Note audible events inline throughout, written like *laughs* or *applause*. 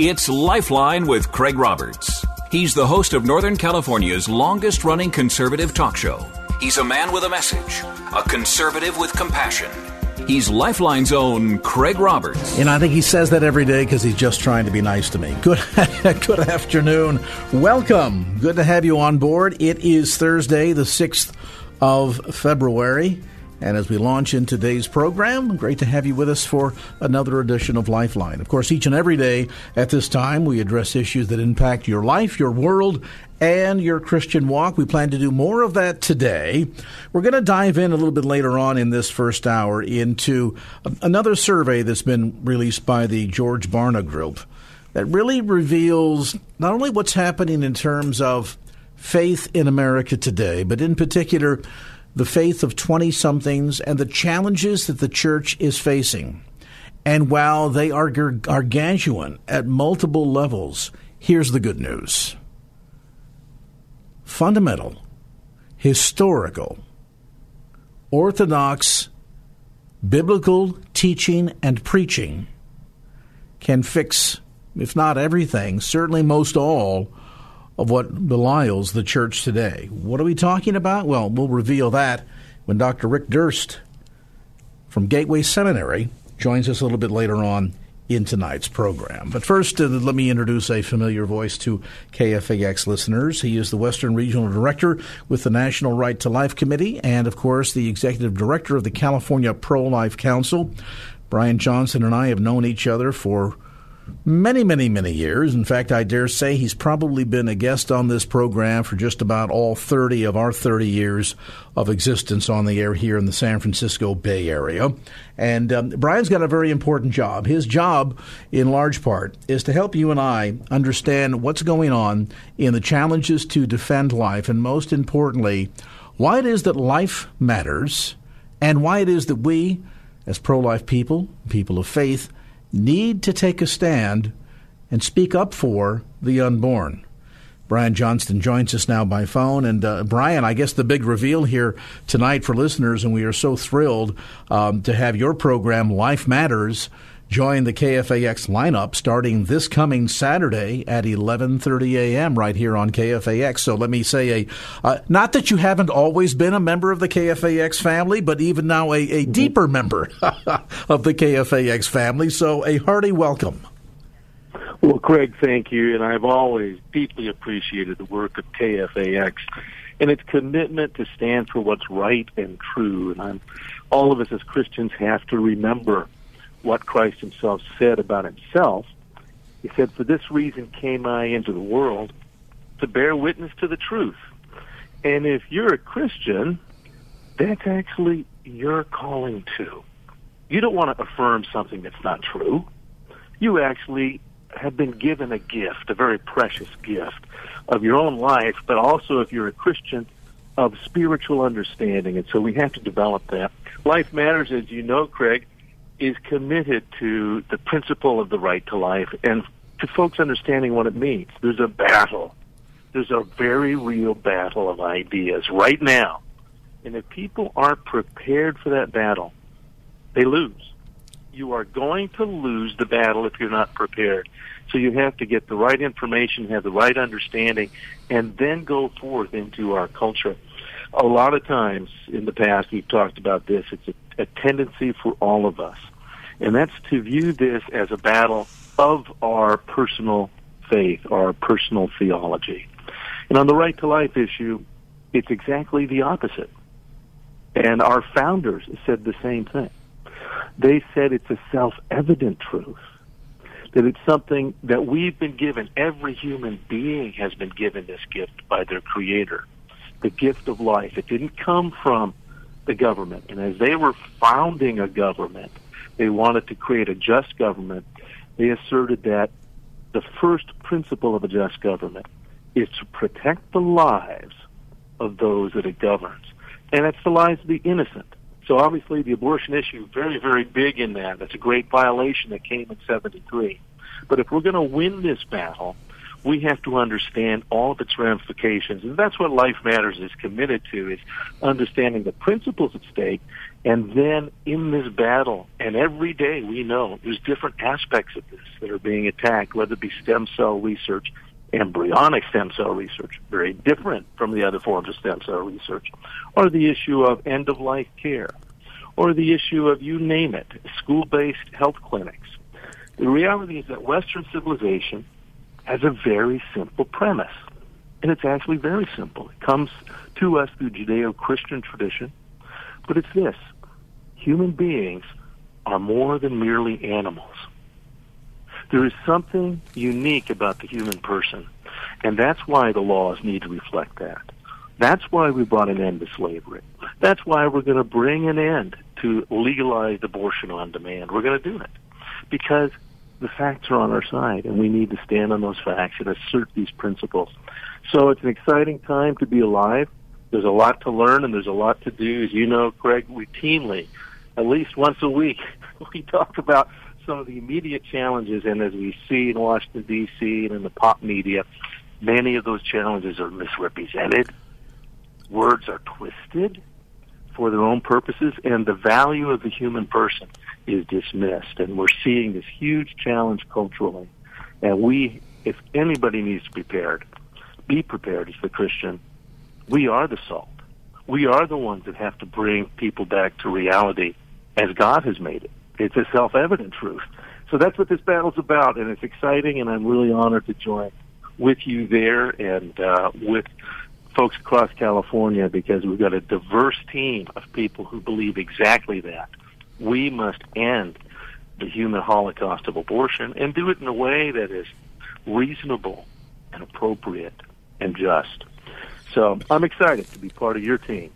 It's Lifeline with Craig Roberts. He's the host of Northern California's longest running conservative talk show. He's a man with a message, a conservative with compassion. He's Lifeline's own Craig Roberts. And I think he says that every day because he's just trying to be nice to me. *laughs* Good, good afternoon. Welcome. Good to have you on board. It is Thursday, the 6th of February. And as we launch in today's program, great to have you with us for another edition of Lifeline. Of course, each and every day at this time, we address issues that impact your life, your world, and your Christian walk. We plan to do more of that today. We're going to dive in a little bit later on in this first hour into another survey that's been released by the George Barna Group that really reveals not only what's happening in terms of faith in America today, but in particular, the faith of 20 somethings and the challenges that the church is facing. And while they are gargantuan at multiple levels, here's the good news fundamental, historical, orthodox, biblical teaching and preaching can fix, if not everything, certainly most all of what belies the church today. What are we talking about? Well, we'll reveal that when Dr. Rick Durst from Gateway Seminary joins us a little bit later on in tonight's program. But first, uh, let me introduce a familiar voice to KFAX listeners. He is the Western Regional Director with the National Right to Life Committee and, of course, the Executive Director of the California Pro Life Council. Brian Johnston and I have known each other for many, many, many years. In fact, I dare say he's probably been a guest on this program for just about all 30 of our 30 years of existence on the air here in the San Francisco Bay Area. And um, Brian's got a very important job. His job, in large part, is to help you and I understand what's going on in the challenges to defend life, and most importantly, why it is that life matters, and why it is that we, as pro life people, people of faith, need to take a stand and speak up for the unborn. Brian Johnston joins us now by phone. And uh, Brian, I guess the big reveal here tonight for listeners, and we are so thrilled um, to have your program, Life Matters, join the KFAX lineup starting this coming Saturday at 11:30 a.m. right here on KFAX. So let me say a uh, not that you haven't always been a member of the KFAX family, but even now a, a deeper member *laughs* of the KFAX family. So a hearty welcome. Well, Craig, thank you, and I've always deeply appreciated the work of KFAX and its commitment to stand for what's right and true. And I'm, all of us as Christians have to remember what Christ himself said about himself. He said, For this reason came I into the world to bear witness to the truth. And if you're a Christian, that's actually your calling too. You don't want to affirm something that's not true. You actually have been given a gift, a very precious gift of your own life, but also if you're a Christian, of spiritual understanding. And so we have to develop that. Life matters, as you know, Craig is committed to the principle of the right to life and to folks understanding what it means. There's a battle. There's a very real battle of ideas right now. And if people aren't prepared for that battle, they lose. You are going to lose the battle if you're not prepared. So you have to get the right information, have the right understanding, and then go forth into our culture. A lot of times in the past, we've talked about this. It's a a tendency for all of us, and that's to view this as a battle of our personal faith, our personal theology. And on the right to life issue, it's exactly the opposite. And our founders said the same thing. They said it's a self-evident truth that it's something that we've been given. Every human being has been given this gift by their creator, the gift of life. It didn't come from the government. And as they were founding a government, they wanted to create a just government. They asserted that the first principle of a just government is to protect the lives of those that it governs. And it's the lives of the innocent. So obviously the abortion issue, very, very big in that. That's a great violation that came in 73. But if we're going to win this battle, we have to understand all of its ramifications. And that's what Life Matters is committed to, is understanding the principles at stake. And then in this battle, and every day we know there's different aspects of this that are being attacked, whether it be stem cell research, embryonic stem cell research, very different from the other forms of stem cell research, or the issue of end of life care, or the issue of you name it, school based health clinics. The reality is that Western civilization has a very simple premise. And it's actually very simple. It comes to us through Judeo Christian tradition, but it's this human beings are more than merely animals. There is something unique about the human person, and that's why the laws need to reflect that. That's why we brought an end to slavery. That's why we're going to bring an end to legalized abortion on demand. We're going to do it because the facts are on our side, and we need to stand on those facts and assert these principles. So it's an exciting time to be alive. There's a lot to learn, and there's a lot to do. As you know, Craig, routinely, at least once a week, *laughs* we talk about some of the immediate challenges, and as we see in Washington, D.C. and in the pop media, many of those challenges are misrepresented. Words are twisted for their own purposes, and the value of the human person is dismissed. And we're seeing this huge challenge culturally. And we, if anybody needs to be prepared, be prepared as the Christian. We are the salt. We are the ones that have to bring people back to reality as God has made it. It's a self-evident truth. So that's what this battle's about, and it's exciting, and I'm really honored to join with you there and uh, with folks across California because we've got a diverse team of people who believe exactly that we must end the human holocaust of abortion and do it in a way that is reasonable and appropriate and just. So I'm excited to be part of your team.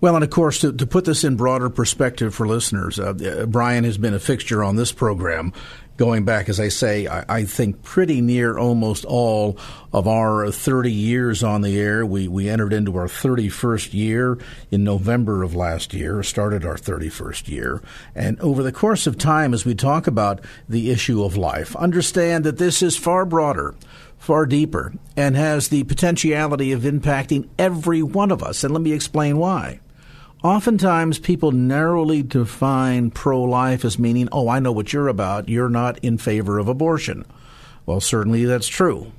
Well, and of course, to, to put this in broader perspective for listeners, uh, Brian has been a fixture on this program going back, as I say, I, I, think pretty near almost all of our 30 years on the air. We, we entered into our 31st year in November of last year, started our 31st year. And over the course of time, as we talk about the issue of life, understand that this is far broader far deeper and has the potentiality of impacting every one of us. And let me explain why. Oftentimes, people narrowly define pro life as meaning, oh, I know what you're about. You're not in favor of abortion. Well, certainly that's true.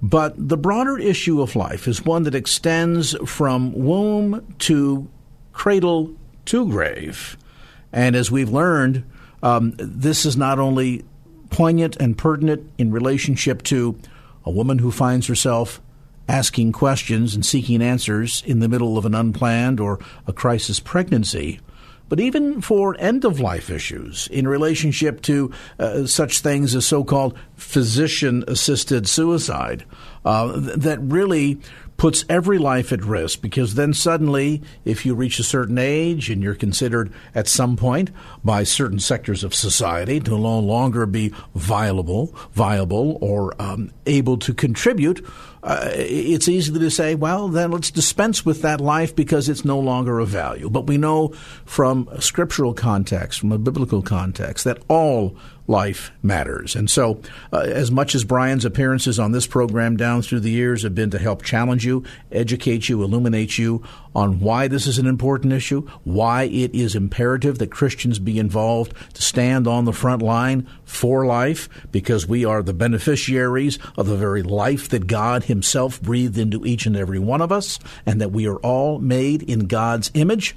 But the broader issue of life is one that extends from womb to cradle to grave. And as we've learned, um, this is not only poignant and pertinent in relationship to a woman who finds herself asking questions and seeking answers in the middle of an unplanned or a crisis pregnancy, but even for end of life issues in relationship to uh, such things as so called physician assisted suicide uh, that really puts every life at risk because then suddenly, if you reach a certain age and you're considered at some point by certain sectors of society to no longer be viable, viable or um, able to contribute, uh, it's easy to say, well, then let's dispense with that life because it's no longer of value. But we know from a scriptural context, from a biblical context, that all life matters. And so, uh, as much as Brian's appearances on this program down through the years have been to help challenge you, educate you, illuminate you on why this is an important issue, why it is imperative that Christians be involved to stand on the front line for life, because we are the beneficiaries of the very life that God Himself breathed into each and every one of us, and that we are all made in God's image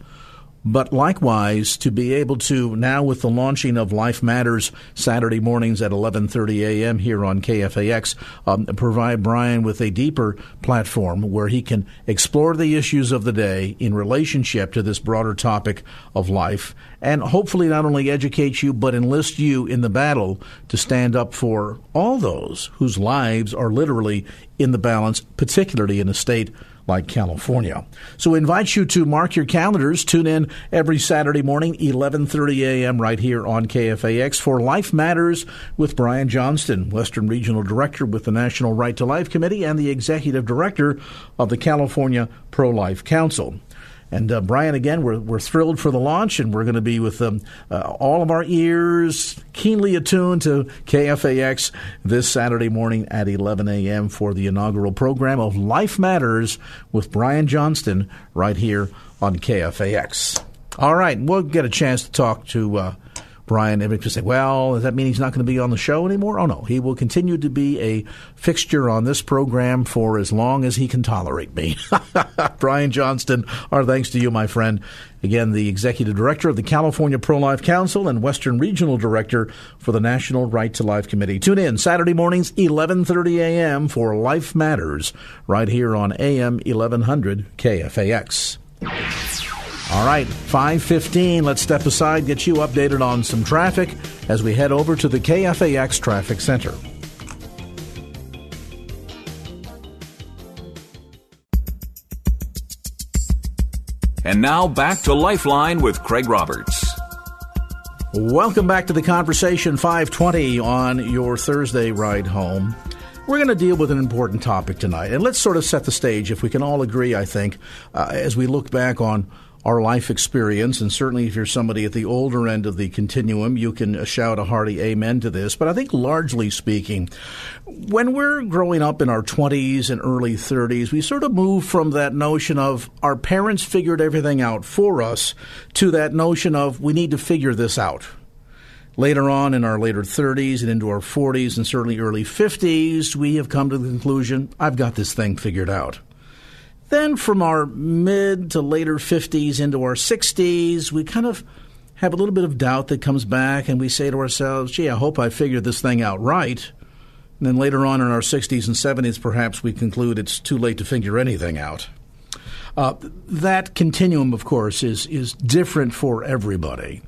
but likewise to be able to now with the launching of Life Matters Saturday mornings at 11:30 a.m. here on KFAX um, provide Brian with a deeper platform where he can explore the issues of the day in relationship to this broader topic of life and hopefully not only educate you but enlist you in the battle to stand up for all those whose lives are literally in the balance particularly in a state like California. So we invite you to mark your calendars. Tune in every Saturday morning, 11:30 a.m. right here on KFAX for Life Matters with Brian Johnston, Western Regional Director with the National Right to Life Committee and the Executive Director of the California Pro-Life Council. And uh, Brian, again, we're, we're thrilled for the launch, and we're going to be with um, uh, all of our ears keenly attuned to KFAX this Saturday morning at 11 a.m. for the inaugural program of Life Matters with Brian Johnston right here on KFAX. All right, we'll get a chance to talk to uh, Brian to say, well, does that mean he's not going to be on the show anymore? Oh, no. He will continue to be a fixture on this program for as long as he can tolerate me. *laughs* Brian Johnston, our thanks to you, my friend. Again, the Executive Director of the California Pro Life Council and Western Regional Director for the National Right to Life Committee. Tune in Saturday mornings, 11.30 a.m. for Life Matters right here on AM 1100 KFAX. All right, 515. Let's step aside, get you updated on some traffic as we head over to the KFAX Traffic Center. And now back to Lifeline with Craig Roberts. Welcome back to the conversation 520 on your Thursday ride home. We're going to deal with an important topic tonight, and let's sort of set the stage, if we can all agree, I think, uh, as we look back on our life experience. And certainly, if you're somebody at the older end of the continuum, you can uh, shout a hearty amen to this. But I think, largely speaking, when we're growing up in our 20s and early 30s, we sort of move from that notion of our parents figured everything out for us to that notion of we need to figure this out. Later on in our later 30s and into our 40s and certainly early 50s, we have come to the conclusion I've got this thing figured out. Then from our mid to later 50s into our 60s, we kind of have a little bit of doubt that comes back, and we say to ourselves, gee, I hope I figured this thing out right. And then later on in our 60s and 70s, perhaps we conclude it's too late to figure anything out. Uh, that continuum, of course, is is different for everybody.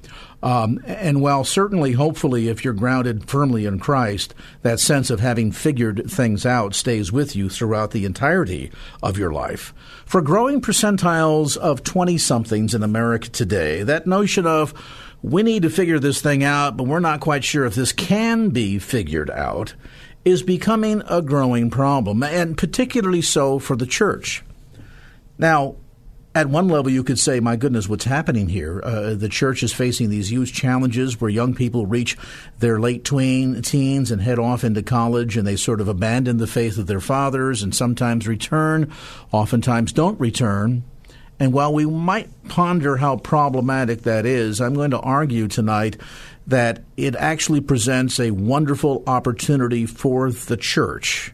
Um, and while certainly, hopefully, if you're grounded firmly in Christ, that sense of having figured things out stays with you throughout the entirety of your life. For growing percentiles of 20 somethings in America today, that notion of we need to figure this thing out, but we're not quite sure if this can be figured out is becoming a growing problem, and particularly so for the church. Now, at one level, you could say, my goodness, what's happening here? Uh, the church is facing these huge challenges where young people reach their late tween, teens and head off into college, and they sort of abandon the faith of their fathers and sometimes return, oftentimes don't return. And while we might ponder how problematic that is, I'm going to argue tonight that it actually presents a wonderful opportunity for the church,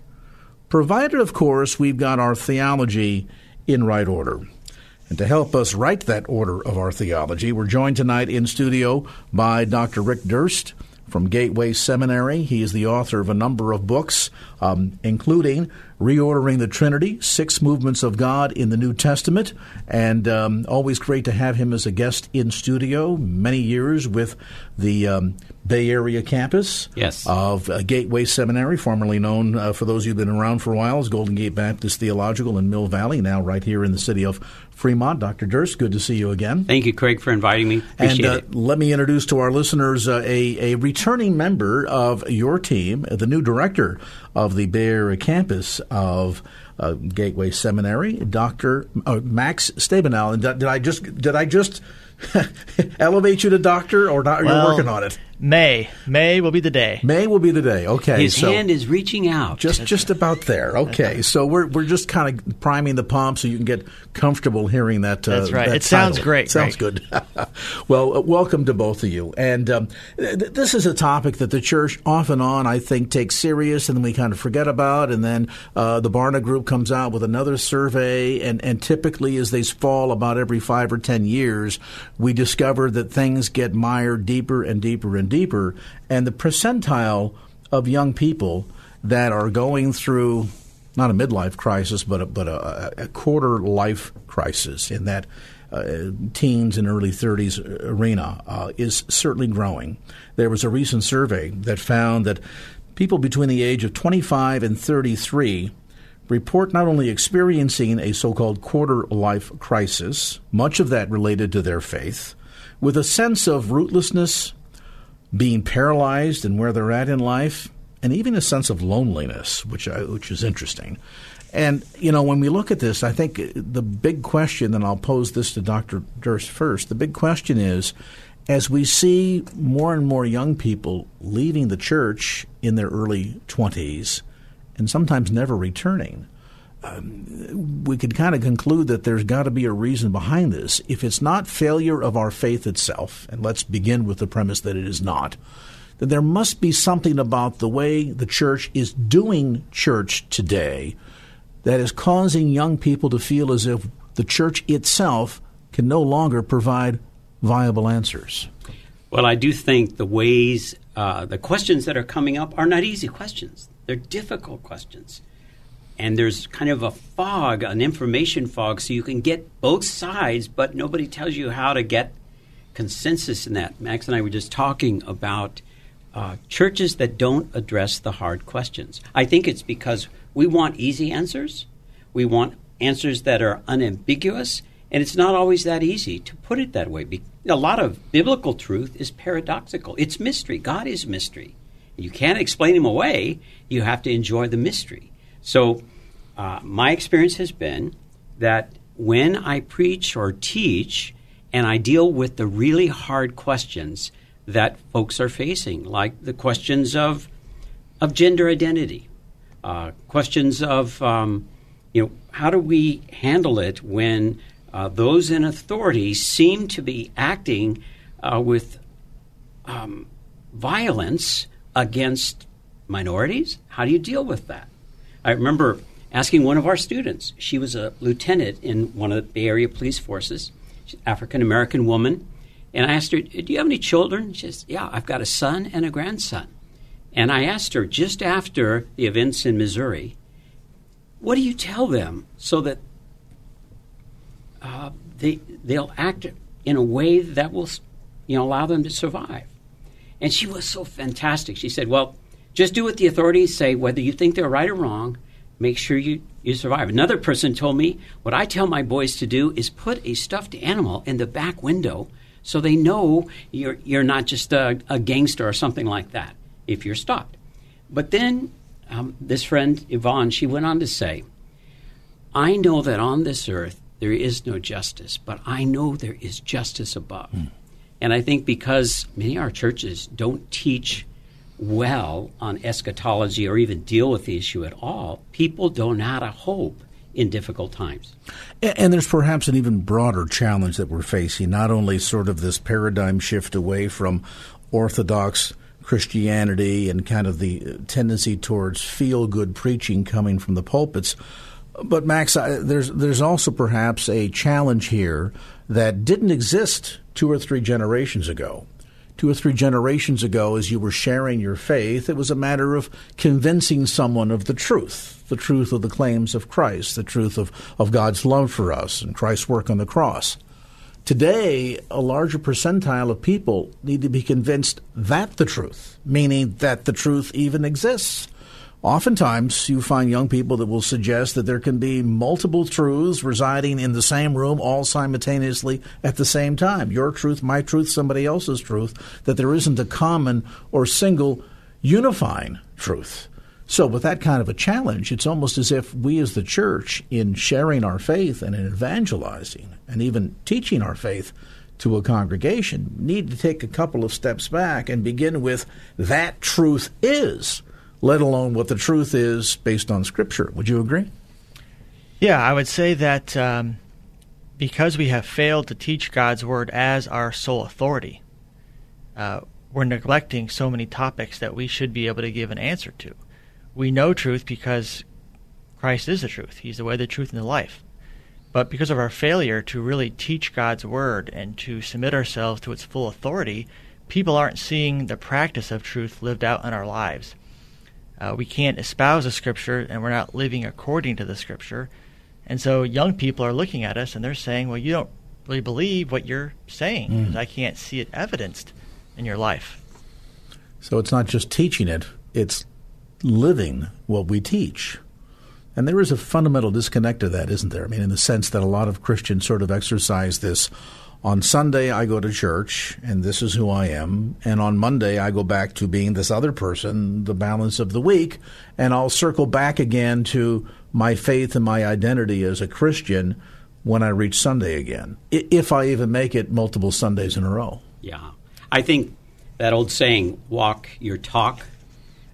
provided, of course, we've got our theology in right order. And to help us write that order of our theology, we're joined tonight in studio by Dr. Rick Durst from Gateway Seminary. He is the author of a number of books, um, including Reordering the Trinity, Six Movements of God in the New Testament, and um, always great to have him as a guest in studio. Many years with the um, Bay Area campus yes. of uh, Gateway Seminary, formerly known uh, for those who've been around for a while as Golden Gate Baptist Theological in Mill Valley, now right here in the city of Fremont. Dr. Durst, good to see you again. Thank you, Craig, for inviting me. Appreciate and uh, it. let me introduce to our listeners uh, a, a returning member of your team, the new director of the Bay Area campus of uh, Gateway Seminary, Dr. Uh, Max Stabenow. And did I just did I just *laughs* elevate you to doctor, or not, well, you're working on it? May. May will be the day. May will be the day. Okay. His so hand is reaching out. Just just about there. Okay. so we're we're just kind of priming the pump so you can get comfortable hearing that. Uh, That's right. That it sounds title. great. Sounds good. *laughs* well, uh, welcome to both of you. And um, th- this is a topic that the church off and on I think takes serious, and then we kind of forget about. And then uh, the Barna Group comes out with another survey, and and typically as they fall about every five or ten years, we discover that things get mired deeper and deeper and deeper and the percentile of young people that are going through not a midlife crisis, but a, but a, a quarter life crisis in that uh, teens and early 30s arena uh, is certainly growing. There was a recent survey that found that people between the age of 25 and 33 report not only experiencing a so called quarter life crisis, much of that related to their faith, with a sense of rootlessness, being paralyzed in where they're at in life, and even a sense of loneliness, which I, which is interesting. And you know, when we look at this, I think the big question, and I'll pose this to Dr. Durst first. The big question is, as we see more and more young people leaving the church in their early twenties, and sometimes never returning, um, we could kind of conclude that there's got to be a reason behind this. If it's not failure of our faith itself, and let's begin with the premise that it is not, there must be something about the way the church is doing church today that is causing young people to feel as if the church itself can no longer provide viable answers. Well, I do think the ways, uh, the questions that are coming up are not easy questions. They're difficult questions. And there's kind of a fog, an information fog, so you can get both sides, but nobody tells you how to get consensus in that. Max and I were just talking about uh, churches that don't address the hard questions. I think it's because we want easy answers, we want answers that are unambiguous, and it's not always that easy to put it that way. A lot of biblical truth is paradoxical. It's mystery. God is mystery. You can't explain him away. You have to enjoy the mystery. So, uh, my experience has been that when I preach or teach and I deal with the really hard questions that folks are facing, like the questions of, of gender identity, uh, questions of, um, you know, how do we handle it when uh, those in authority seem to be acting uh, with um, violence against minorities? How do you deal with that? I remember asking one of our students. She was a lieutenant in one of the Bay Area police forces, African American woman. And I asked her, Do you have any children? She says, Yeah, I've got a son and a grandson. And I asked her just after the events in Missouri, What do you tell them so that uh, they, they'll act in a way that will you know, allow them to survive? And she was so fantastic. She said, Well, just do what the authorities say, whether you think they're right or wrong, make sure you, you survive. Another person told me, What I tell my boys to do is put a stuffed animal in the back window so they know you're, you're not just a, a gangster or something like that if you're stopped. But then um, this friend, Yvonne, she went on to say, I know that on this earth there is no justice, but I know there is justice above. Mm. And I think because many of our churches don't teach well on eschatology or even deal with the issue at all, people don't know how to hope in difficult times. And there's perhaps an even broader challenge that we're facing, not only sort of this paradigm shift away from orthodox Christianity and kind of the tendency towards feel good preaching coming from the pulpits. But Max, there's there's also perhaps a challenge here that didn't exist two or three generations ago two or three generations ago, as you were sharing your faith, it was a matter of convincing someone of the truth, the truth of the claims of Christ, the truth of, of God's love for us and Christ's work on the cross. Today, a larger percentile of people need to be convinced that the truth, meaning that the truth even exists, Oftentimes, you find young people that will suggest that there can be multiple truths residing in the same room all simultaneously at the same time. Your truth, my truth, somebody else's truth, that there isn't a common or single unifying truth. So, with that kind of a challenge, it's almost as if we as the church, in sharing our faith and in evangelizing and even teaching our faith to a congregation, need to take a couple of steps back and begin with that truth is let alone what the truth is based on Scripture. Would you agree? Yeah, I would say that um, because we have failed to teach God's Word as our sole authority, uh, we're neglecting so many topics that we should be able to give an answer to. We know truth because Christ is the truth. He's the way, the truth, and the life. But because of our failure to really teach God's Word and to submit ourselves to its full authority, people aren't seeing the practice of truth lived out in our lives. Uh, we can't espouse the scripture and we're not living according to the scripture. And so young people are looking at us and they're saying, well, you don't really believe what you're saying because mm. I can't see it evidenced in your life. So it's not just teaching it, it's living what we teach. And there is a fundamental disconnect to that, isn't there? I mean, in the sense that a lot of Christians sort of exercise this on Sunday I go to church and this is who I am, and on Monday I go back to being this other person the balance of the week, and I'll circle back again to my faith and my identity as a Christian when I reach Sunday again, if I even make it multiple Sundays in a row. Yeah. I think that old saying, walk your talk.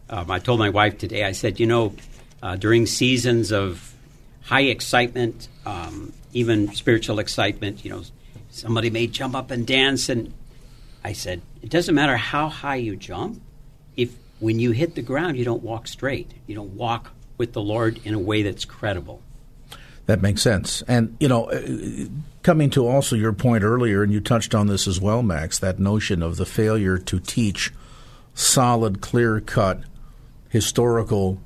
Um, I told my wife today, I said, you know, uh, during seasons of high excitement, um, even spiritual excitement, you know, somebody may jump up and dance. And I said, it doesn't matter how high you jump. If when you hit the ground, you don't walk straight, you don't walk with the Lord in a way that's credible. That makes sense. And, you know, uh, coming to also your point earlier, and you touched on this as well, Max, that notion of the failure to teach solid, clear cut, historical,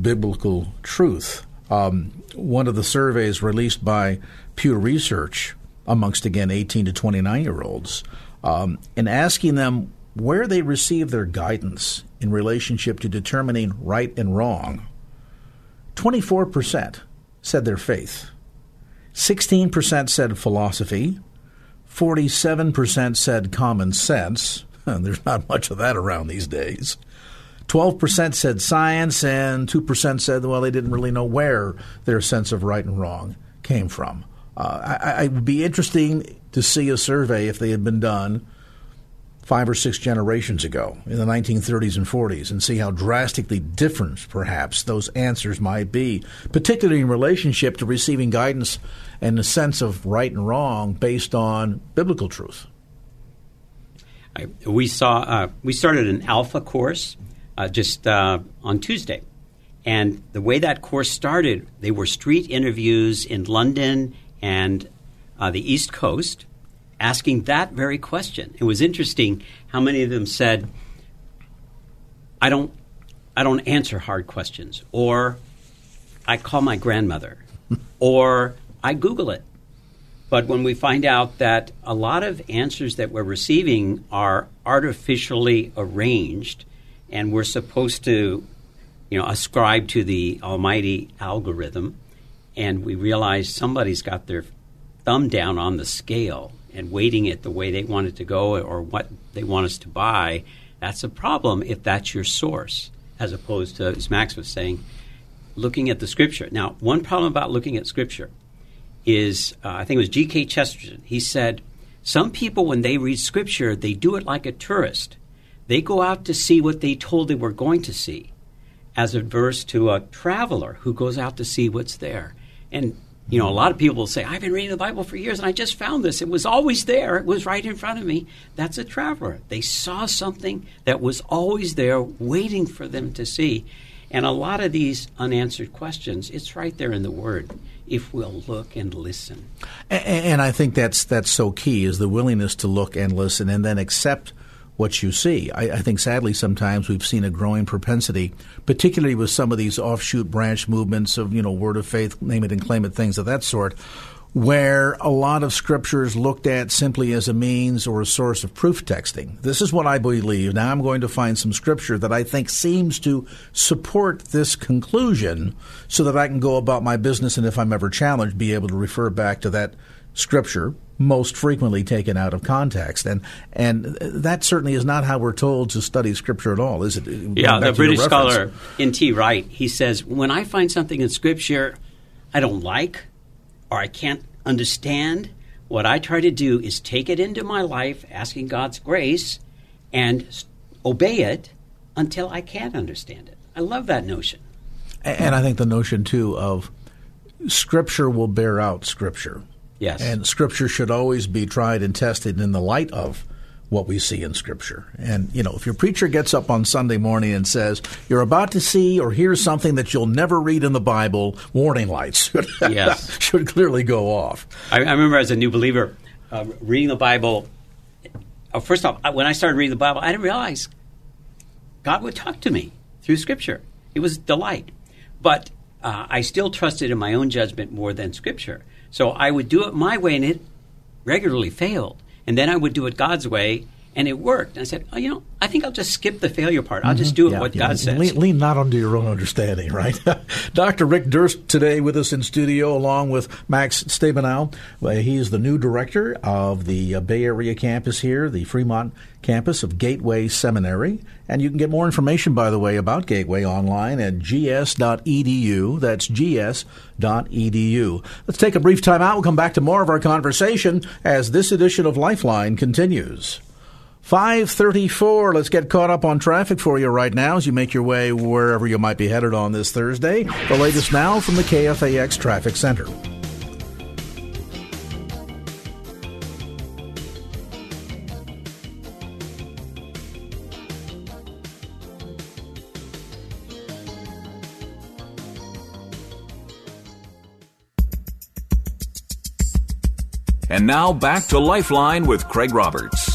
biblical truth. Um, one of the surveys released by Pew Research amongst, again, 18 to 29 year olds, um, and asking them where they receive their guidance in relationship to determining right and wrong, 24% said their faith, 16% said philosophy, 47% said common sense. And *laughs* there's not much of that around these days. 12% said science, and 2% said, well, they didn't really know where their sense of right and wrong came from. Uh, I, I would be interesting to see a survey if they had been done five or six generations ago in the 1930s and 40s and see how drastically different perhaps those answers might be, particularly in relationship to receiving guidance and the sense of right and wrong based on biblical truth. I, we saw uh, we started an alpha course uh, just uh, on Tuesday, and the way that course started, they were street interviews in London and uh, the East Coast asking that very question. It was interesting how many of them said, "I don't, I don't answer hard questions," or "I call my grandmother," *laughs* or "I Google it." But when we find out that a lot of answers that we're receiving are artificially arranged, and we're supposed to, you know, ascribe to the almighty algorithm, and we realize somebody's got their thumb down on the scale and weighting it the way they want it to go or what they want us to buy, that's a problem if that's your source, as opposed to, as Max was saying, looking at the scripture. Now, one problem about looking at scripture is, uh, I think it was G.K. Chesterton. He said, some people, when they read scripture, they do it like a tourist. They go out to see what they told they were going to see, as adverse to a traveler who goes out to see what's there. And you know, a lot of people will say, I've been reading the Bible for years and I just found this. It was always there. It was right in front of me. That's a traveler. They saw something that was always there waiting for them to see. And a lot of these unanswered questions, it's right there in the Word if we'll look and listen. And, and I think that's that's so key is the willingness to look and listen and then accept what you see. I, I, think sadly sometimes we've seen a growing propensity, particularly with some of these offshoot branch movements of, you know, word of faith, name it and claim it, things of that sort, where a lot of scriptures looked at simply as a means or a source of proof texting. This is what I believe. Now I'm going to find some scripture that I think seems to support this conclusion so that I can go about my business and if I'm ever challenged, be able to refer back to that scripture most frequently taken out of context, and and that certainly is not how we're told to study Scripture at all, is it? Yeah, the British scholar N. T. Wright he says when I find something in Scripture I don't like or I can't understand, what I try to do is take it into my life, asking God's grace, and obey it until I can understand it. I love that notion. And I think the notion too of Scripture will bear out Scripture. Yes. And Scripture should always be tried and tested in the light of what we see in Scripture. And, you know, if your preacher gets up on Sunday morning and says, you're about to see or hear something that you'll never read in the Bible, warning lights should, yes. *laughs* should clearly go off. I, I remember as a new believer uh, reading the Bible. Uh, first off, when I started reading the Bible, I didn't realize God would talk to me through Scripture. It was delight. But uh, I still trusted in my own judgment more than Scripture. So I would do it my way, and it regularly failed. And then I would do it God's way, and it worked. And I said, oh, you know, I think I'll just skip the failure part. I'll just do it Mm-hmm. Yeah, what yeah. God says. Lean, lean not onto your own understanding, right? *laughs* Dr. Rick Durst today with us in studio, along with Max Stabenow. He is the new director of the uh, Bay Area campus here, the Fremont campus of Gateway Seminary. And you can get more information, by the way, about Gateway online at gs.edu. That's gs.edu. Let's take a brief time out. We'll come back to more of our conversation as this edition of Lifeline continues. 534. Let's get caught up on traffic for you right now as you make your way wherever you might be headed on this Thursday. The latest now from the KFAX Traffic Center. And now back to Lifeline with Craig Roberts.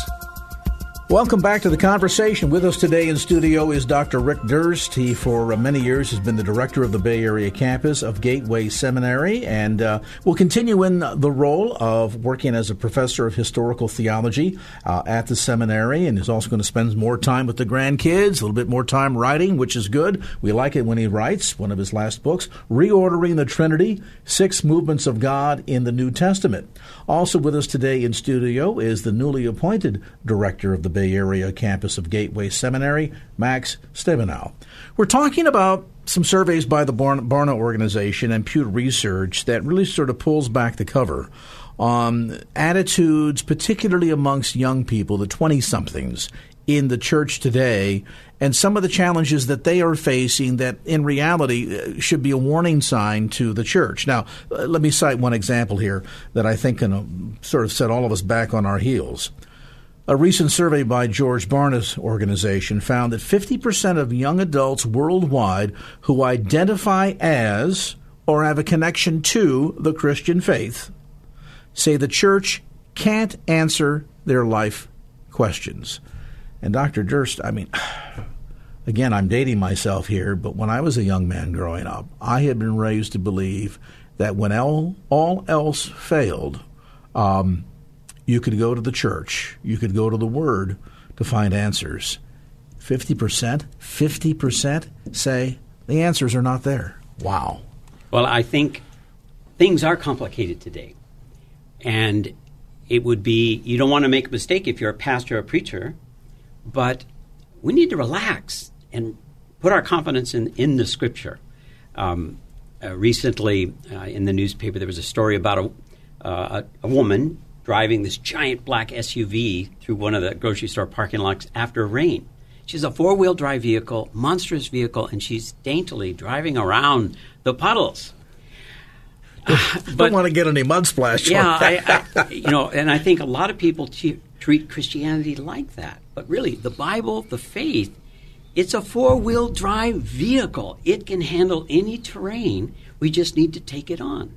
Welcome back to the conversation. With us today in studio is Dr. Rick Durst. He, for uh, many years, has been the director of the Bay Area campus of Gateway Seminary and uh, will continue in the role of working as a professor of historical theology uh, at the seminary and is also going to spend more time with the grandkids, a little bit more time writing, which is good. We like it when he writes one of his last books, Reordering the Trinity Six Movements of God in the New Testament. Also with us today in studio is the newly appointed director of the Bay Area campus of Gateway Seminary, Max Stabenow. We're talking about some surveys by the Barna organization and Pew Research that really sort of pulls back the cover on attitudes, particularly amongst young people, the 20 somethings in the church today, and some of the challenges that they are facing that in reality uh, should be a warning sign to the church. Now, uh, let me cite one example here that I think can uh, sort of set all of us back on our heels. A recent survey by George Barna's organization found that 50% of young adults worldwide who identify as or have a connection to the Christian faith say the church can't answer their life questions. And Dr. Durst, I mean, *sighs* again, I'm dating myself here, but when I was a young man growing up, I had been raised to believe that when all, all else failed, um, you could go to the church, you could go to the Word to find answers. 50%, 50% say the answers are not there. Wow. Well, I think things are complicated today. And it would be, you don't want to make a mistake if you're a pastor or a preacher, but we need to relax and put our confidence in, in the scripture. Um, uh, recently, uh, in the newspaper, there was a story about a, uh, a, a woman driving this giant black SUV through one of the grocery store parking lots after rain. She's a four wheel drive vehicle, monstrous vehicle, and she's daintily driving around the puddles. Don't uh, want to get any mud splash. Yeah, I, I, you know, and I think a lot of people t- treat Christianity like that. But really, the Bible, the faith, it's a four wheel drive vehicle. It can handle any terrain. We just need to take it on.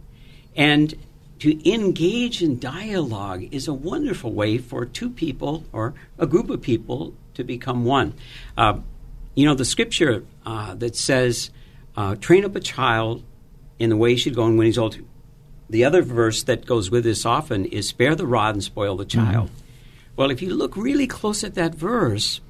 And to engage in dialogue is a wonderful way for two people or a group of people to become one. Uh, you know, the scripture uh, that says, uh, train up a child in the way he should go and when he's old. The other verse that goes with this often is, spare the rod and spoil the child. Mm-hmm. Well, if you look really close at that verse,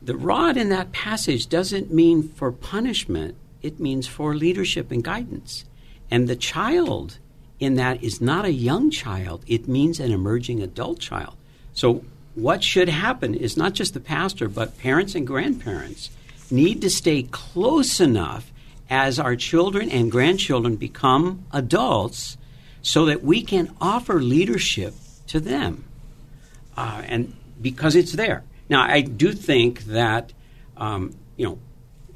the rod in that passage doesn't mean for punishment, it means for leadership and guidance. And the child in that is not a young child, it means an emerging adult child. So, what should happen is not just the pastor, but parents and grandparents need to stay close enough as our children and grandchildren become adults so that we can offer leadership to them. Uh, and because it's there. Now, I do think that, um, you know,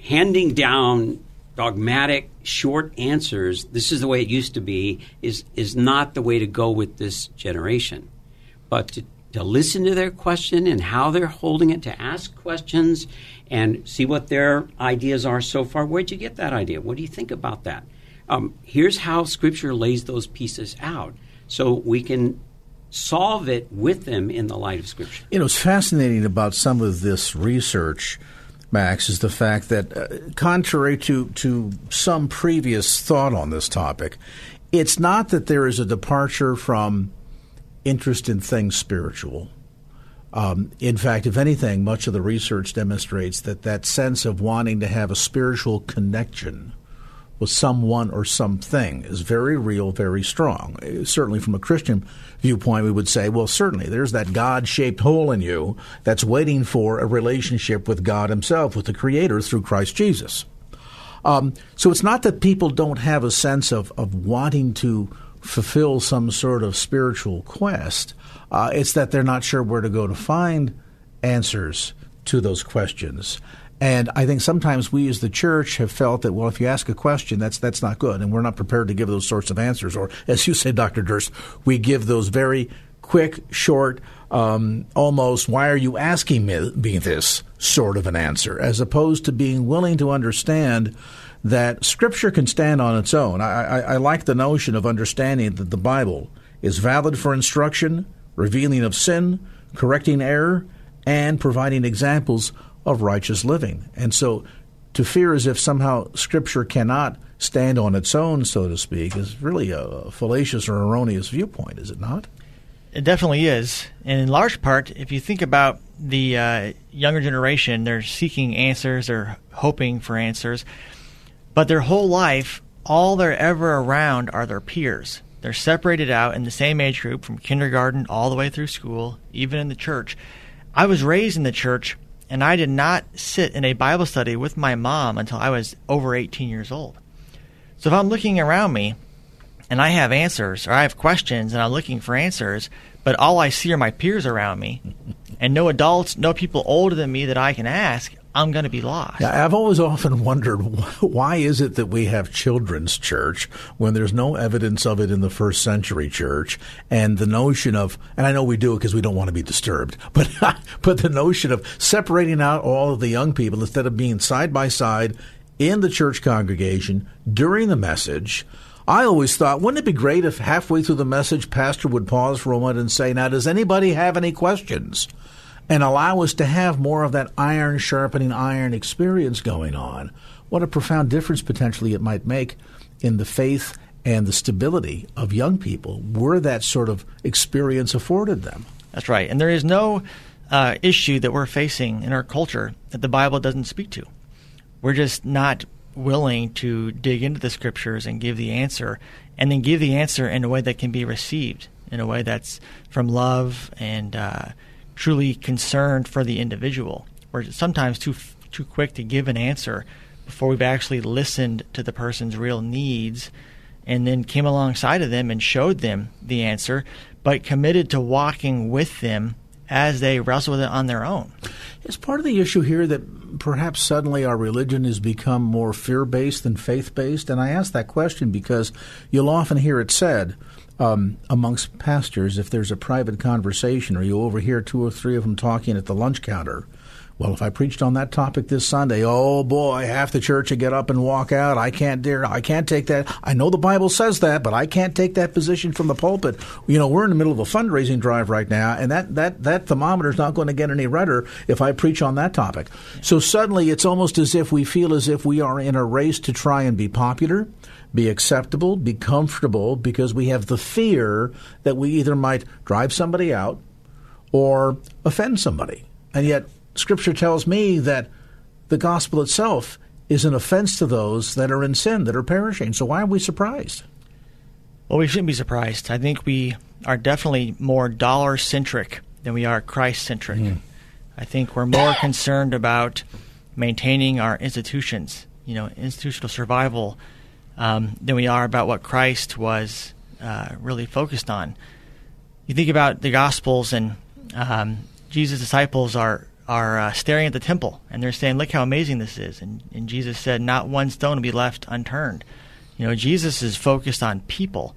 handing down dogmatic short answers this is the way it used to be is is not the way to go with this generation. But to, to listen to their question and how they're holding it to ask questions and see what their ideas are so far where'd you get that idea? What do you think about that? Um, here's how scripture lays those pieces out so we can solve it with them in the light of scripture. You know it's fascinating about some of this research Max, is the fact that, uh, contrary to, to some previous thought on this topic, it's not that there is a departure from interest in things spiritual. Um, in fact, if anything, much of the research demonstrates that that sense of wanting to have a spiritual connection with someone or something is very real, very strong. Certainly, from a Christian viewpoint, we would say, well, certainly there's that God shaped hole in you that's waiting for a relationship with God Himself, with the Creator through Christ Jesus. Um, so it's not that people don't have a sense of, of wanting to fulfill some sort of spiritual quest, uh, it's that they're not sure where to go to find answers to those questions. And I think sometimes we as the church have felt that, well, if you ask a question, that's that's not good, and we're not prepared to give those sorts of answers. Or, as you say, Dr. Durst, we give those very quick, short, um, almost, why are you asking me this sort of an answer, as opposed to being willing to understand that Scripture can stand on its own. I, I, I like the notion of understanding that the Bible is valid for instruction, revealing of sin, correcting error, and providing examples of righteous living. And so to fear as if somehow Scripture cannot stand on its own, so to speak, is really a fallacious or erroneous viewpoint, is it not? It definitely is. And in large part, if you think about the uh, younger generation, they're seeking answers, they're hoping for answers, but their whole life, all they're ever around are their peers. They're separated out in the same age group from kindergarten all the way through school, even in the church. I was raised in the church and I did not sit in a Bible study with my mom until I was over 18 years old. So if I'm looking around me and I have answers or I have questions and I'm looking for answers, but all I see are my peers around me and no adults, no people older than me that I can ask, I'm going to be lost. Yeah, I've always often wondered *laughs* why is it that we have children's church when there's no evidence of it in the first century church, and the notion of, and I know we do it because we don't want to be disturbed, *laughs* but but the notion of separating out all of the young people instead of being side by side in the church congregation during the message. I always thought, wouldn't it be great if halfway through the message, pastor would pause for a moment and say, "Now, does anybody have any questions?" And allow us to have more of that iron sharpening iron experience going on. What a profound difference potentially it might make in the faith and the stability of young people were that sort of experience afforded them. That's right. And there is no uh, issue that we're facing in our culture that the Bible doesn't speak to. We're just not willing to dig into the scriptures and give the answer, and then give the answer in a way that can be received, in a way that's from love and uh, truly concerned for the individual. We're sometimes too too quick to give an answer before we've actually listened to the person's real needs and then came alongside of them and showed them the answer, but committed to walking with them as they wrestle with it on their own. Is part of the issue here that perhaps suddenly our religion has become more fear based than faith based? And I ask that question because you'll often hear it said, um, amongst pastors if there's a private conversation or you overhear two or three of them talking at the lunch counter. Well, if I preached on that topic this Sunday, oh boy, half the church would get up and walk out. I can't dare. I can't take that. I know the Bible says that, but I can't take that position from the pulpit. You know, we're in the middle of a fundraising drive right now, and that that that thermometer is not going to get any redder if I preach on that topic. So suddenly, it's almost as if we feel as if we are in a race to try and be popular be acceptable, be comfortable, because we have the fear that we either might drive somebody out or offend somebody. And yet, Scripture tells me that the gospel itself is an offense to those that are in sin, that are perishing. So, why are we surprised? Well, we shouldn't be surprised. I think we are definitely more dollar centric than we are Christ centric. Mm. I think we're more concerned about maintaining our institutions, you know, institutional survival um, than we are about what Christ was uh, really focused on. You think about the Gospels, and um, Jesus' disciples are are uh, staring at the temple, and they're saying, "Look how amazing this is." And, and Jesus said, "Not one stone will be left unturned." You know, Jesus is focused on people,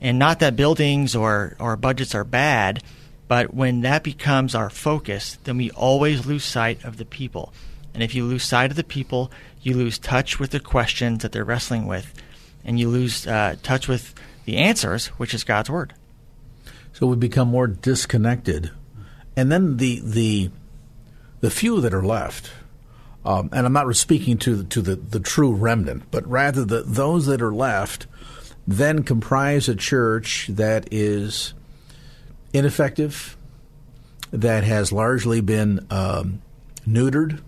and not that buildings or or budgets are bad, but when that becomes our focus, then we always lose sight of the people. And if you lose sight of the people, you lose touch with the questions that they're wrestling with, and you lose uh, touch with the answers, which is God's word. So we become more disconnected, and then the the the few that are left, um, and I'm not speaking to the, to the, the true remnant, but rather the those that are left, then comprise a church that is ineffective, that has largely been um, neutered,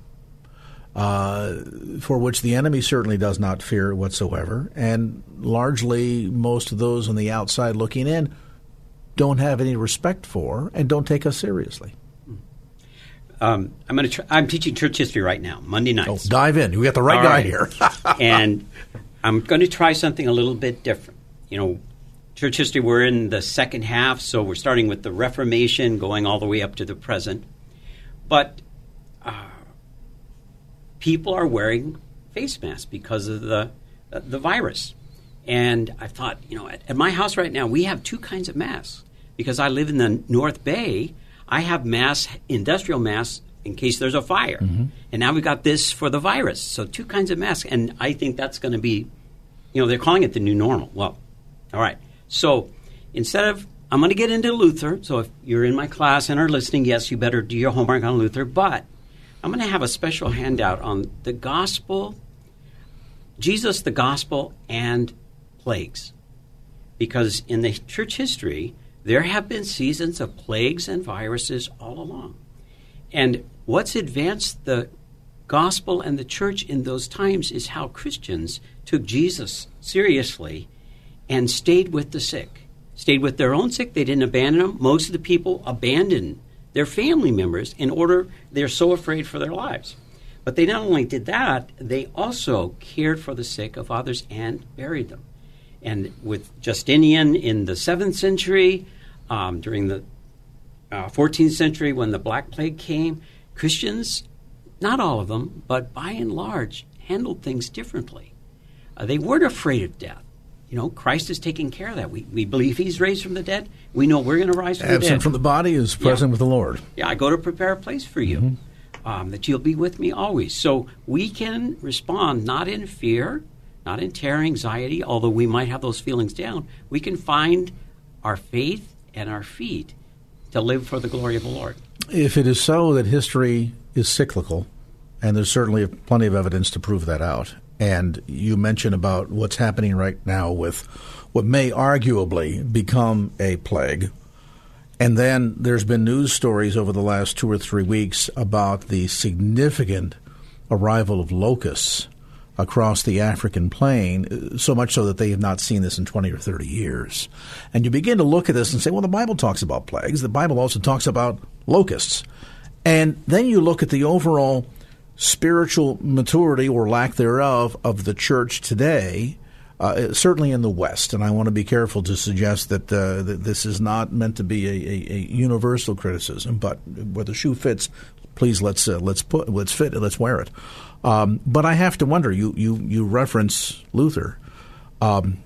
uh, for which the enemy certainly does not fear whatsoever, and largely most of those on the outside looking in don't have any respect for and don't take us seriously. Um, I'm going to. Tr- I'm teaching church history right now, Monday nights. Oh, dive in. We got the right All guy right. here. *laughs* and I'm going to try something a little bit different. You know, church history. We're in the second half, so we're starting with the Reformation, going all the way up to the present. But people are wearing face masks because of the uh, the virus. And I thought, you know, at, at my house right now, we have two kinds of masks because I live in the North Bay. I have masks, industrial masks, in case there's a fire. And now we've got this for the virus. So two kinds of masks. And I think that's going to be, you know, they're calling it the new normal. Well, all right. So instead of, I'm going to get into Luther. So if you're in my class and are listening, yes, you better do your homework on Luther. But I'm going to have a special handout on the gospel, Jesus, the gospel, and plagues. Because in the church history, there have been seasons of plagues and viruses all along. And what's advanced the gospel and the church in those times is how Christians took Jesus seriously and stayed with the sick. Stayed with their own sick. They didn't abandon them. Most of the people abandoned their family members in order, they're so afraid for their lives. But they not only did that, they also cared for the sick of others and buried them. And with Justinian in the 7th century, um, during the uh, 14th century when the Black Plague came, Christians, not all of them, but by and large, handled things differently. Uh, they weren't afraid of death. You know, Christ is taking care of that. We, we believe He's raised from the dead. We know we're going to rise from the dead. Absent from the body is present with the Lord. Yeah, I go to prepare a place for you, um, that you'll be with me always. So we can respond not in fear, not in terror, anxiety, although we might have those feelings down. We can find our faith and our feet to live for the glory of the Lord. If it is so that history is cyclical, and there's certainly plenty of evidence to prove that out, and you mentioned about what's happening right now with what may arguably become a plague, and then there's been news stories over the last two or three weeks about the significant arrival of locusts across the African plain, so much so that they have not seen this in 20 or 30 years. And you begin to look at this and say, well, the Bible talks about plagues. The Bible also talks about locusts. And then you look at the overall spiritual maturity or lack thereof of the church today, uh, certainly in the West. And I want to be careful to suggest that, uh, that this is not meant to be a, a, a universal criticism, but where the shoe fits, please let's uh, let's put let's fit it, let's wear it. Um, but I have to wonder. You you you reference Luther. Um,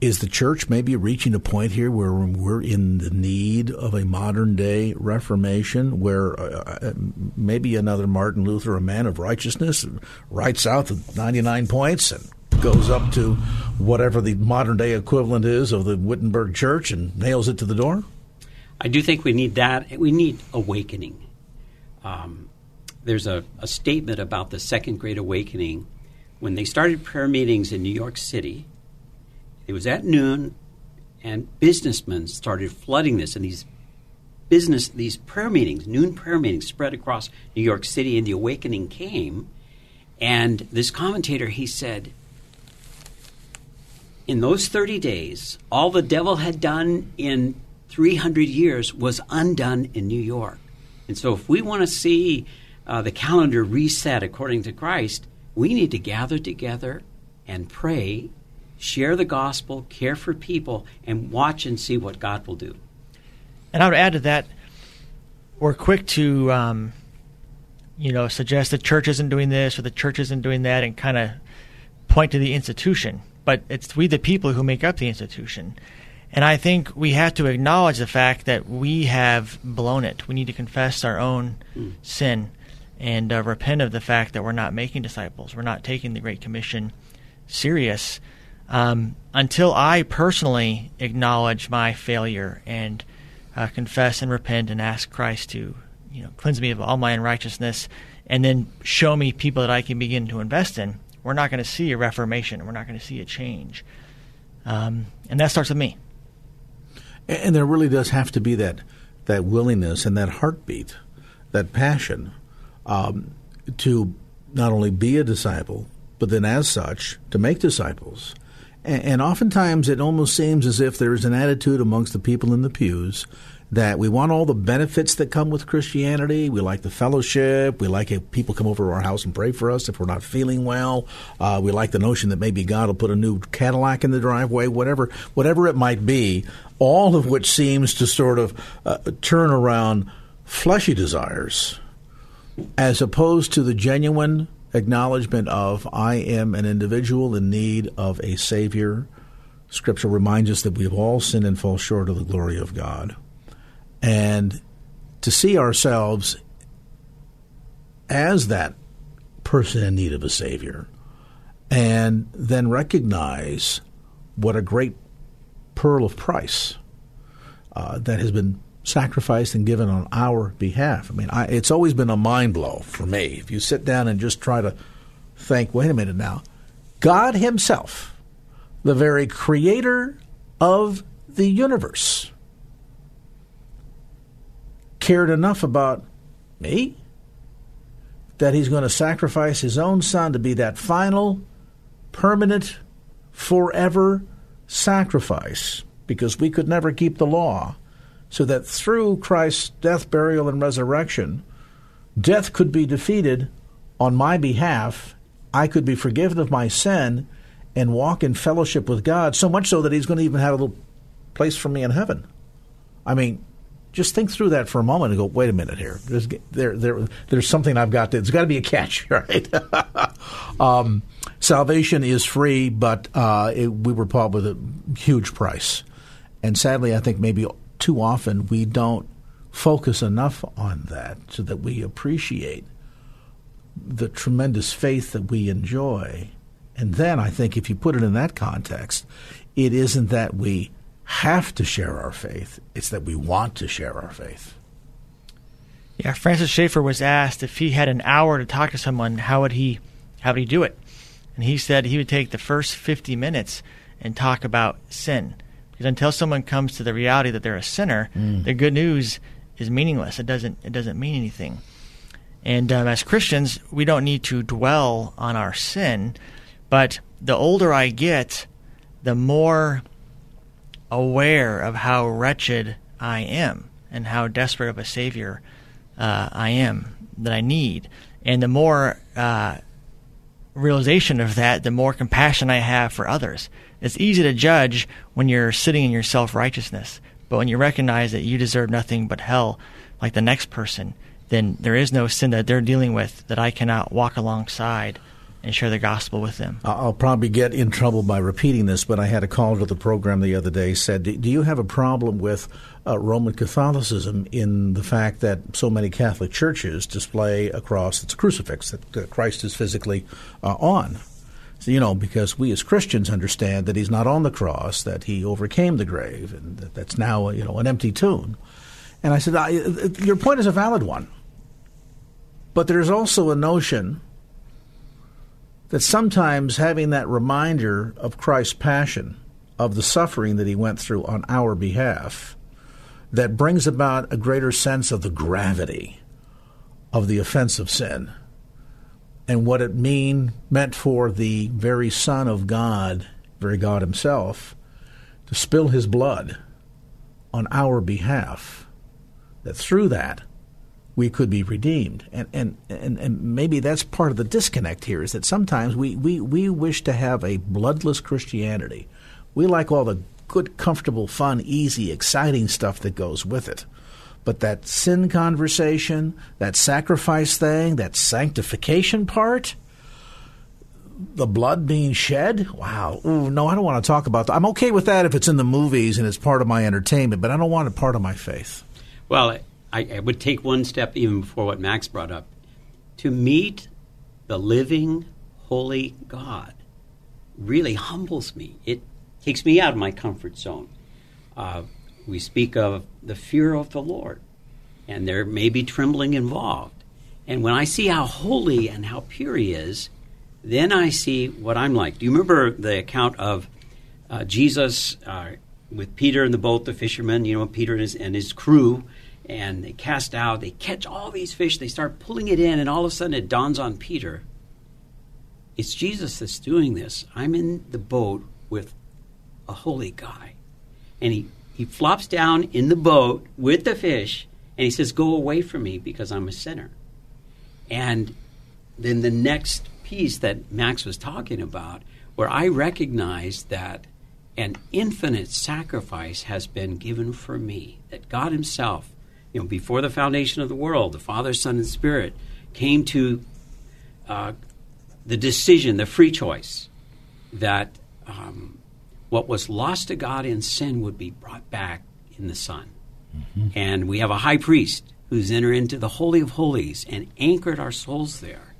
is the church maybe reaching a point here where we're in the need of a modern day reformation where uh, maybe another Martin Luther, a man of righteousness, writes out the 99 points and goes up to whatever the modern day equivalent is of the Wittenberg church and nails it to the door? I do think we need that. We need awakening. Um, there's a, a statement about the Second Great Awakening when they started prayer meetings in New York City. It was at noon, and businessmen started flooding this, and these business these prayer meetings, noon prayer meetings, spread across New York City, and the awakening came. And this commentator, he said, in those 30 days, all the devil had done in 300 years was undone in New York. And so, if we want to see uh, the calendar reset according to Christ, we need to gather together and pray, share the gospel, care for people, and watch and see what God will do. And I would add to that, we're quick to, um, you know, suggest the church isn't doing this or the church isn't doing that, and kind of point to the institution. But it's we, the people, who make up the institution. And I think we have to acknowledge the fact that we have blown it. We need to confess our own Mm. sin and uh, repent of the fact that we're not making disciples. We're not taking the Great Commission serious. Um, until I personally acknowledge my failure and uh, confess and repent and ask Christ to, you know, cleanse me of all my unrighteousness, and then show me people that I can begin to invest in, we're not going to see a reformation. We're not going to see a change. Um, and that starts with me. And there really does have to be that that willingness and that heartbeat, that passion um, to not only be a disciple, but then as such, to make disciples. And, oftentimes it almost seems as if there's an attitude amongst the people in the pews that we want all the benefits that come with Christianity. We like the fellowship. We like if people come over to our house and pray for us if we're not feeling well. Uh, we like the notion that maybe God will put a new Cadillac in the driveway, whatever, whatever it might be. All of which seems to sort of uh, turn around fleshy desires, as opposed to the genuine acknowledgement of I am an individual in need of a Savior. Scripture reminds us that we've all sinned and fall short of the glory of God and to see ourselves as that person in need of a Savior, and then recognize what a great pearl of price uh, that has been sacrificed and given on our behalf. I mean, I, it's always been a mind blow for me. If you sit down and just try to think, wait a minute now, God Himself, the very creator of the universe, cared enough about me that he's going to sacrifice his own son to be that final, permanent, forever sacrifice because we could never keep the law. So that through Christ's death, burial, and resurrection, death could be defeated on my behalf. I could be forgiven of my sin and walk in fellowship with God, so much so that he's going to even have a little place for me in heaven. I mean, just think through that for a moment and go, wait a minute here. There's there, there there's something I've got. To, there's got to be a catch, *laughs* right? *laughs* um, salvation is free, but uh, it, we were bought with a huge price, and sadly, I think maybe too often we don't focus enough on that so that we appreciate the tremendous faith that we enjoy. And then I think if you put it in that context, it isn't that we have to share our faith, it's that we want to share our faith. Yeah, Francis Schaeffer was asked if he had an hour to talk to someone, how would he how would he do it? And he said he would take the first 50 minutes and talk about sin. Because until someone comes to the reality that they're a sinner, mm. the good news is meaningless. It doesn't it doesn't mean anything. And um, as Christians, we don't need to dwell on our sin, but the older I get, the more aware of how wretched I am and how desperate of a Savior uh, I am that I need. And the more uh, realization of that, the more compassion I have for others. It's easy to judge when you're sitting in your self righteousness, but when you recognize that you deserve nothing but hell, like the next person, then there is no sin that they're dealing with that I cannot walk alongside and share the gospel with them. I'll probably get in trouble by repeating this, but I had a call to the program the other day said, "Do you have a problem with uh, Roman Catholicism in the fact that so many Catholic churches display a cross that's a crucifix that uh, Christ is physically uh, on?" You know, because we as Christians understand that he's not on the cross, that he overcame the grave, and that that's now you know an empty tomb. And I said, "Your point is a valid one." But there's also a notion that sometimes having that reminder of Christ's passion, of the suffering that he went through on our behalf, that brings about a greater sense of the gravity of the offense of sin and what it mean meant for the very Son of God, very God Himself, to spill His blood on our behalf. That through that we could be redeemed. And, and, and, and maybe that's part of the disconnect here is that sometimes we, we, we wish to have a bloodless Christianity. We like all the good, comfortable, fun, easy, exciting stuff that goes with it. But that sin conversation, that sacrifice thing, that sanctification part, the blood being shed. Wow. Ooh, no, I don't want to talk about that. I'm okay with that if it's in the movies and it's part of my entertainment, but I don't want it part of my faith. Well, I, I would take one step even before what Max brought up. To meet the living, holy God really humbles me. It takes me out of my comfort zone. Uh, we speak of the fear of the Lord, and there may be trembling involved. And when I see how holy and how pure He is, then I see what I'm like. Do you remember the account of uh, Jesus uh, with Peter in the boat, the fishermen? You know, Peter and his, and his crew and they cast out. They catch all these fish. They start pulling it in, and all of a sudden it dawns on Peter. It's Jesus that's doing this. I'm in the boat with a holy guy, and he he flops down in the boat with the fish, and he says, "Go away from me, because I'm a sinner." And then the next piece that Max was talking about, where I recognized that an infinite sacrifice has been given for me, that God Himself, you know, before the foundation of the world, the Father, Son, and Spirit came to uh, the decision, the free choice, that um, what was lost to God in sin would be brought back in the Son. Mm-hmm. And we have a high priest who's entered into the Holy of Holies and anchored our souls there.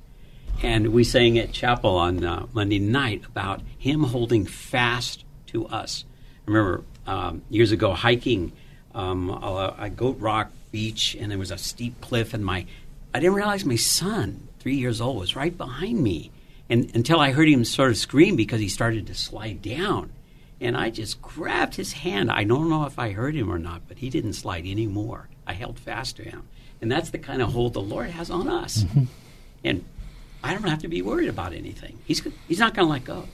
And we sang at chapel on uh, Monday night about him holding fast to us. I remember um, years ago hiking um, a, a, Goat Rock beach, and there was a steep cliff, and my I didn't realize my son, three years old, was right behind me, and until I heard him sort of scream because he started to slide down, and I just grabbed his hand. I don't know if I hurt him or not, but he didn't slide anymore. I held fast to him, and that's the kind of hold the Lord has on us, mm-hmm. and I don't have to be worried about anything. He's he's not going to let go.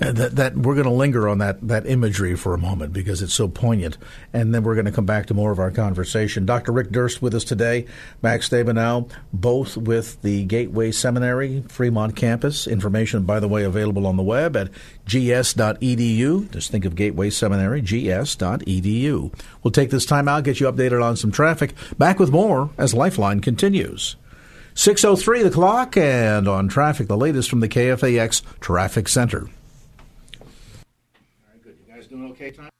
Uh, that, that we're going to linger on that, that imagery for a moment because it's so poignant, and then we're going to come back to more of our conversation. Dr. Rick Durst with us today, Max Stabenow, both with the Gateway Seminary Fremont campus. Information, by the way, available on the web at gs.edu. Just think of Gateway Seminary, gs.edu. We'll take this time out, get you updated on some traffic. Back with more as Lifeline continues. 6.03 the clock, and on traffic, the latest from the KFAX Traffic Center. Okay tonight?